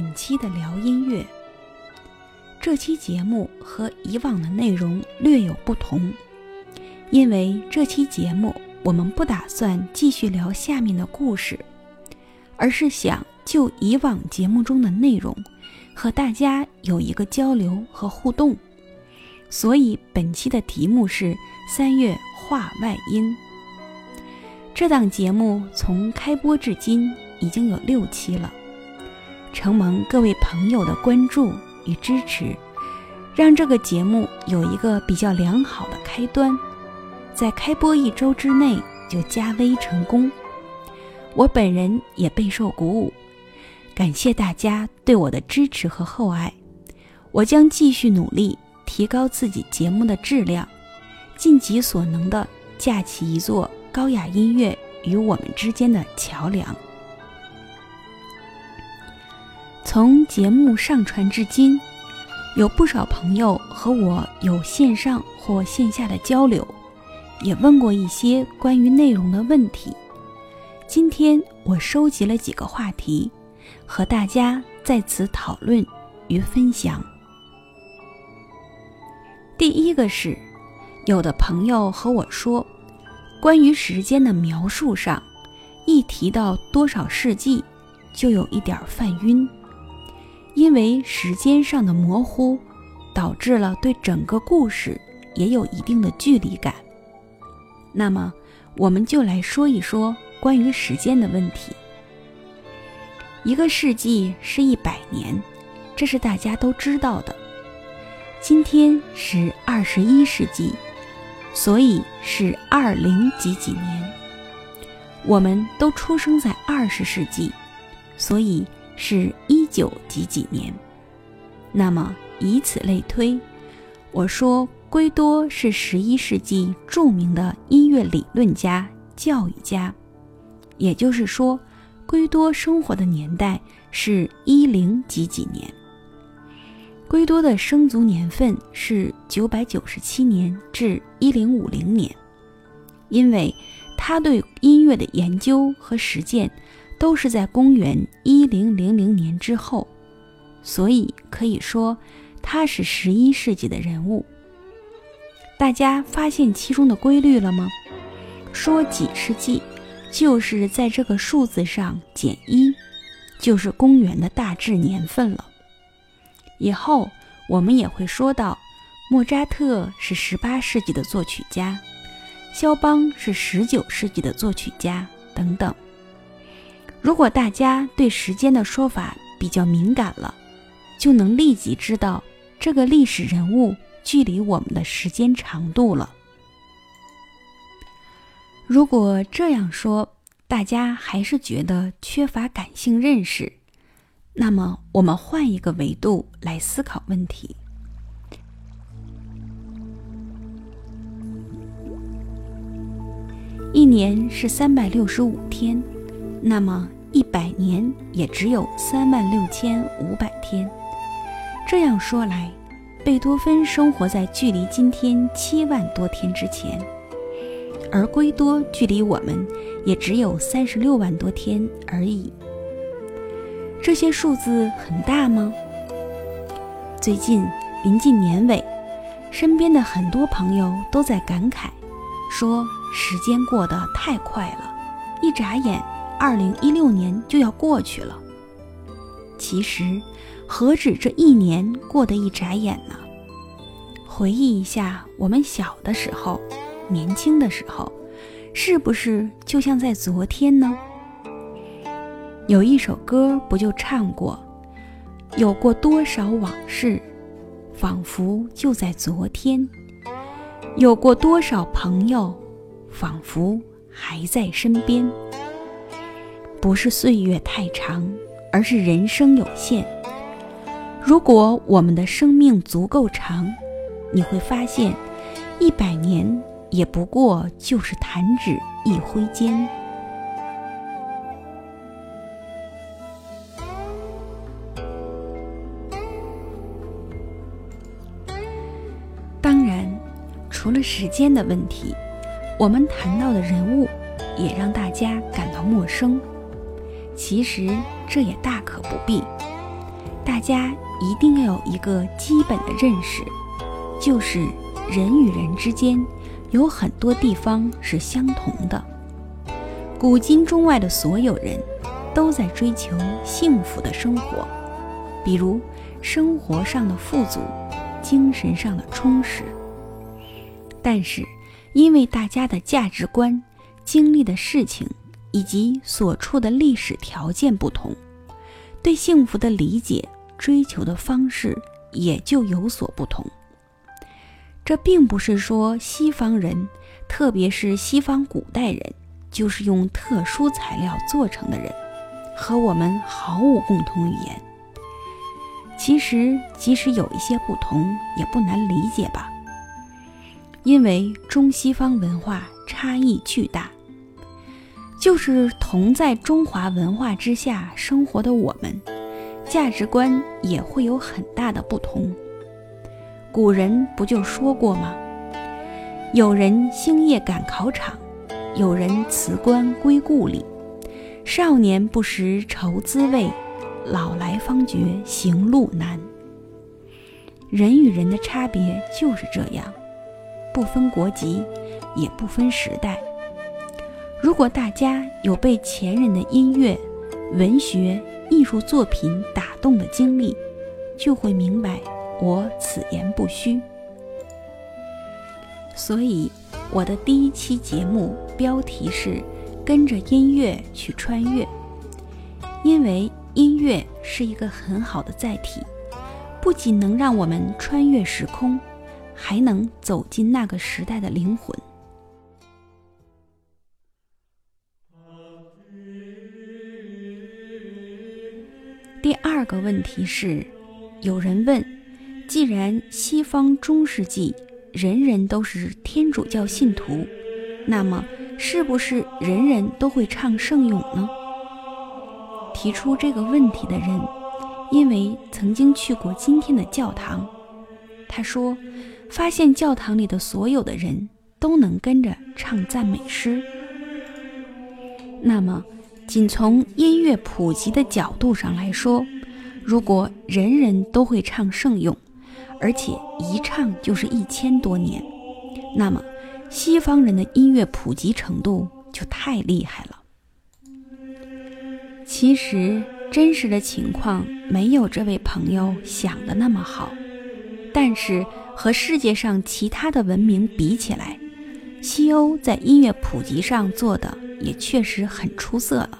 本期的聊音乐。这期节目和以往的内容略有不同，因为这期节目我们不打算继续聊下面的故事，而是想就以往节目中的内容和大家有一个交流和互动，所以本期的题目是三月话外音。这档节目从开播至今已经有六期了，承蒙各位朋友的关注与支持，让这个节目有一个比较良好的开端，在开播一周之内就加微成功，我本人也备受鼓舞，感谢大家对我的支持和厚爱，我将继续努力提高自己节目的质量，尽己所能的架起一座。高雅音乐与我们之间的桥梁。从节目上传至今，有不少朋友和我有线上或线下的交流，也问过一些关于内容的问题。今天我收集了几个话题，和大家在此讨论与分享。第一个是，有的朋友和我说。关于时间的描述上，一提到多少世纪，就有一点犯晕，因为时间上的模糊，导致了对整个故事也有一定的距离感。那么，我们就来说一说关于时间的问题。一个世纪是一百年，这是大家都知道的。今天是二十一世纪。所以是二零几几年，我们都出生在二十世纪，所以是九几几年。那么以此类推，我说圭多是十一世纪著名的音乐理论家、教育家，也就是说，圭多生活的年代是一零几几年。圭多的生卒年份是九百九十七年至一零五零年，因为他对音乐的研究和实践都是在公元一零零零年之后，所以可以说他是十一世纪的人物。大家发现其中的规律了吗？说几世纪，就是在这个数字上减一，就是公元的大致年份了。以后我们也会说到，莫扎特是十八世纪的作曲家，肖邦是十九世纪的作曲家等等。如果大家对时间的说法比较敏感了，就能立即知道这个历史人物距离我们的时间长度了。如果这样说，大家还是觉得缺乏感性认识。那么，我们换一个维度来思考问题：一年是三百六十五天，那么一百年也只有三万六千五百天。这样说来，贝多芬生活在距离今天七万多天之前，而圭多距离我们也只有三十六万多天而已。这些数字很大吗？最近临近年尾，身边的很多朋友都在感慨，说时间过得太快了，一眨眼，二零一六年就要过去了。其实，何止这一年过得一眨眼呢？回忆一下我们小的时候，年轻的时候，是不是就像在昨天呢？有一首歌不就唱过，有过多少往事，仿佛就在昨天；有过多少朋友，仿佛还在身边。不是岁月太长，而是人生有限。如果我们的生命足够长，你会发现，一百年也不过就是弹指一挥间。当然除了时间的问题，我们谈到的人物也让大家感到陌生。其实这也大可不必，大家一定要有一个基本的认识，就是人与人之间有很多地方是相同的。古今中外的所有人都在追求幸福的生活，比如生活上的富足，精神上的充实。但是，因为大家的价值观、经历的事情以及所处的历史条件不同，对幸福的理解、追求的方式也就有所不同。这并不是说西方人，特别是西方古代人，就是用特殊材料做成的人，和我们毫无共同语言。其实，即使有一些不同，也不难理解吧。因为中西方文化差异巨大，就是同在中华文化之下生活的我们，价值观也会有很大的不同。古人不就说过吗？有人星夜赶考场，有人辞官归故里。少年不识愁滋味，老来方觉行路难。人与人的差别就是这样。不分国籍，也不分时代。如果大家有被前人的音乐、文学、艺术作品打动的经历，就会明白我此言不虚。所以，我的第一期节目标题是“跟着音乐去穿越”，因为音乐是一个很好的载体，不仅能让我们穿越时空。还能走进那个时代的灵魂。第二个问题是，有人问：既然西方中世纪人人都是天主教信徒，那么是不是人人都会唱圣咏呢？提出这个问题的人，因为曾经去过今天的教堂，他说。发现教堂里的所有的人都能跟着唱赞美诗，那么，仅从音乐普及的角度上来说，如果人人都会唱圣咏，而且一唱就是一千多年，那么西方人的音乐普及程度就太厉害了。其实真实的情况没有这位朋友想的那么好，但是。和世界上其他的文明比起来，西欧在音乐普及上做的也确实很出色了。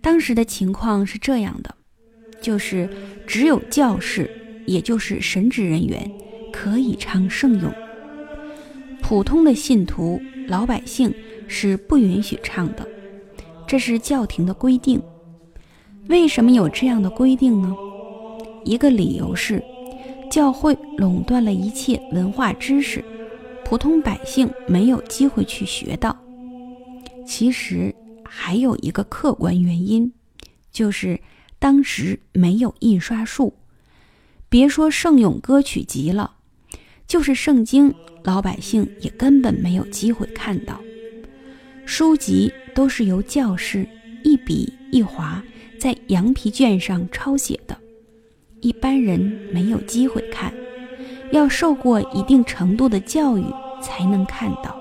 当时的情况是这样的，就是只有教士，也就是神职人员，可以唱圣咏，普通的信徒、老百姓是不允许唱的，这是教廷的规定。为什么有这样的规定呢？一个理由是。教会垄断了一切文化知识，普通百姓没有机会去学到。其实还有一个客观原因，就是当时没有印刷术，别说圣咏歌曲集了，就是圣经，老百姓也根本没有机会看到。书籍都是由教士一笔一划在羊皮卷上抄写的。一般人没有机会看，要受过一定程度的教育才能看到。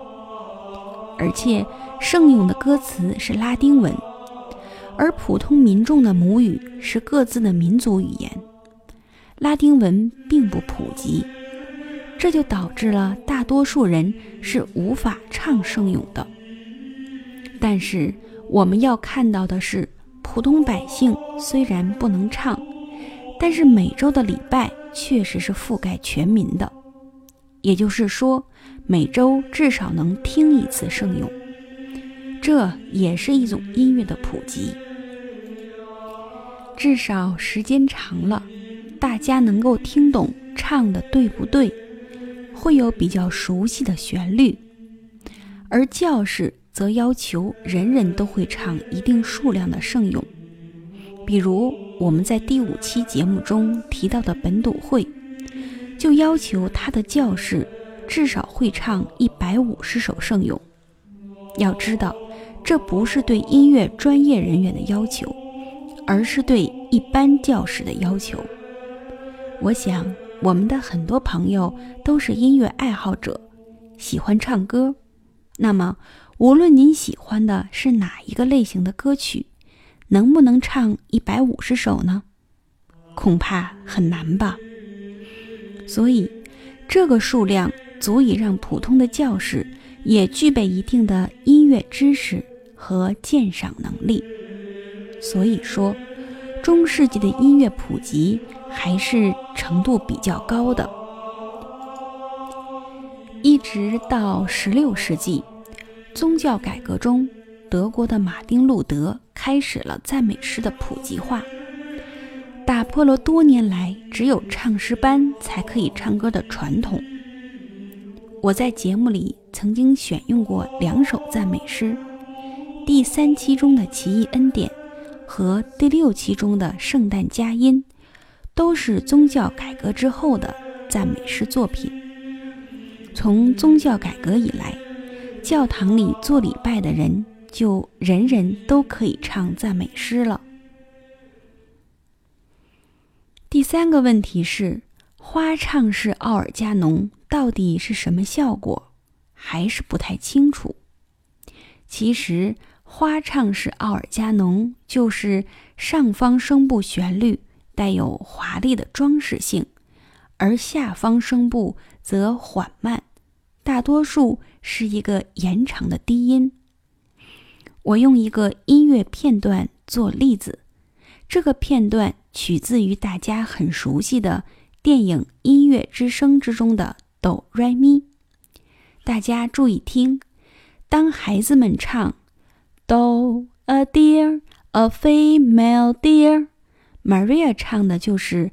而且圣咏的歌词是拉丁文，而普通民众的母语是各自的民族语言，拉丁文并不普及，这就导致了大多数人是无法唱圣咏的。但是我们要看到的是，普通百姓虽然不能唱。但是每周的礼拜确实是覆盖全民的，也就是说，每周至少能听一次圣咏，这也是一种音乐的普及。至少时间长了，大家能够听懂唱的对不对，会有比较熟悉的旋律。而教士则要求人人都会唱一定数量的圣咏，比如。我们在第五期节目中提到的本笃会，就要求他的教士至少会唱一百五十首圣咏。要知道，这不是对音乐专业人员的要求，而是对一般教师的要求。我想，我们的很多朋友都是音乐爱好者，喜欢唱歌。那么，无论您喜欢的是哪一个类型的歌曲，能不能唱一百五十首呢？恐怕很难吧。所以，这个数量足以让普通的教师也具备一定的音乐知识和鉴赏能力。所以说，中世纪的音乐普及还是程度比较高的。一直到十六世纪，宗教改革中，德国的马丁·路德开始了赞美诗的普及化，打破了多年来只有唱诗班才可以唱歌的传统。我在节目里曾经选用过两首赞美诗，第三期中的《奇异恩典》和第六期中的《圣诞佳音》，都是宗教改革之后的赞美诗作品。从宗教改革以来，教堂里做礼拜的人就人人都可以唱赞美诗了。第三个问题是，花唱式奥尔加农到底是什么效果？还是不太清楚。其实，花唱式奥尔加农就是上方声部旋律带有华丽的装饰性，而下方声部则缓慢。大多数是一个延长的低音。我用一个音乐片段做例子，这个片段取自于大家很熟悉的电影《音乐之声》之中的哆来咪。大家注意听，当孩子们唱 “Do a deer, a female deer”，Maria 唱的就是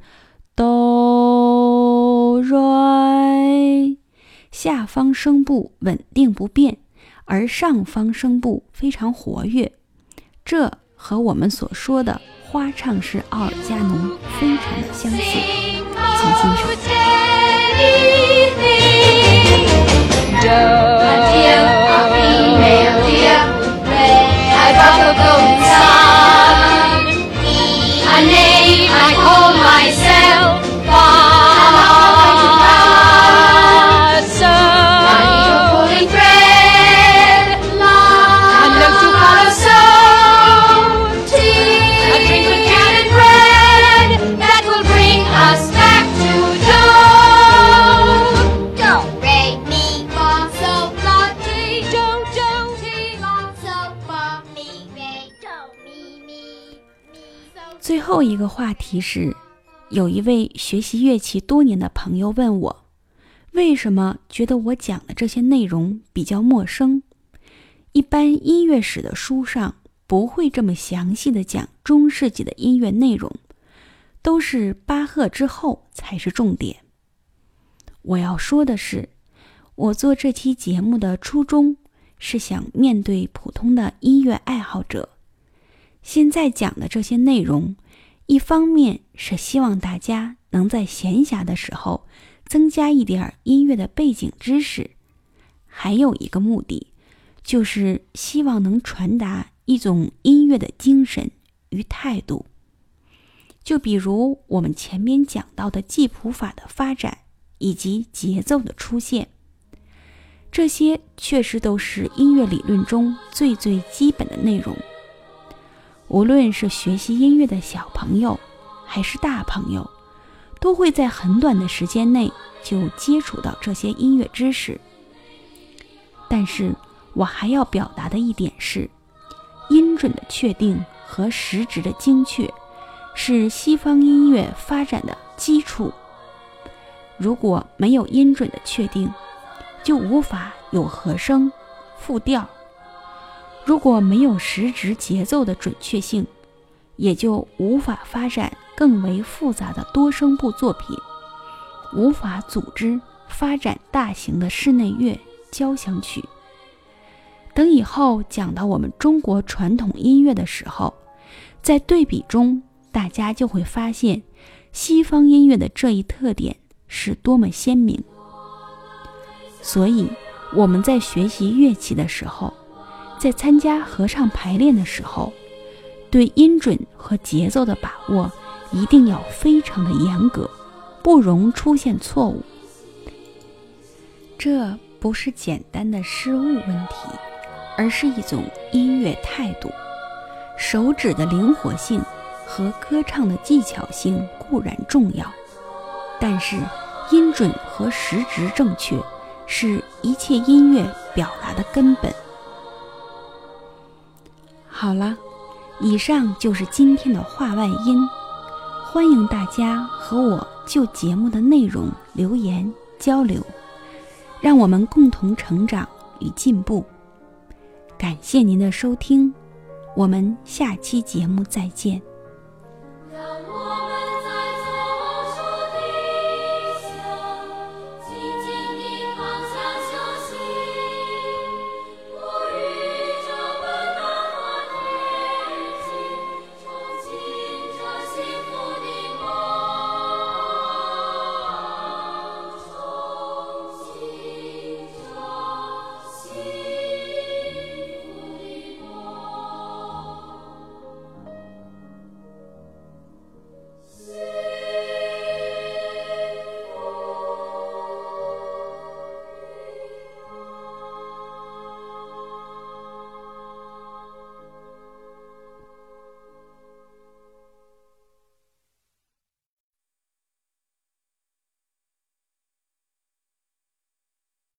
“Do re”。下方声部稳定不变，而上方声部非常活跃，这和我们所说的花唱是奥尔加农非常的相似，请欣赏。最后一个话题是，有一位学习乐器多年的朋友问我，为什么觉得我讲的这些内容比较陌生？一般音乐史的书上不会这么详细的讲中世纪的音乐内容，都是巴赫之后才是重点。我要说的是，我做这期节目的初衷是想面对普通的音乐爱好者。现在讲的这些内容，一方面是希望大家能在闲暇的时候增加一点音乐的背景知识，还有一个目的，就是希望能传达一种音乐的精神与态度。就比如我们前面讲到的记谱法的发展以及节奏的出现，这些确实都是音乐理论中最最基本的内容。无论是学习音乐的小朋友，还是大朋友，都会在很短的时间内就接触到这些音乐知识。但是我还要表达的一点是，音准的确定和时值的精确，是西方音乐发展的基础。如果没有音准的确定，就无法有和声、复调。如果没有时值节奏的准确性，也就无法发展更为复杂的多声部作品，无法组织发展大型的室内乐交响曲。等以后讲到我们中国传统音乐的时候，在对比中，大家就会发现西方音乐的这一特点是多么鲜明。所以我们在学习乐器的时候，在参加合唱排练的时候，对音准和节奏的把握一定要非常的严格，不容出现错误。这不是简单的失误问题，而是一种音乐态度。手指的灵活性和歌唱的技巧性固然重要，但是音准和时值正确是一切音乐表达的根本。好了，以上就是今天的话外音，欢迎大家和我就节目的内容留言交流，让我们共同成长与进步。感谢您的收听。我们下期节目再见。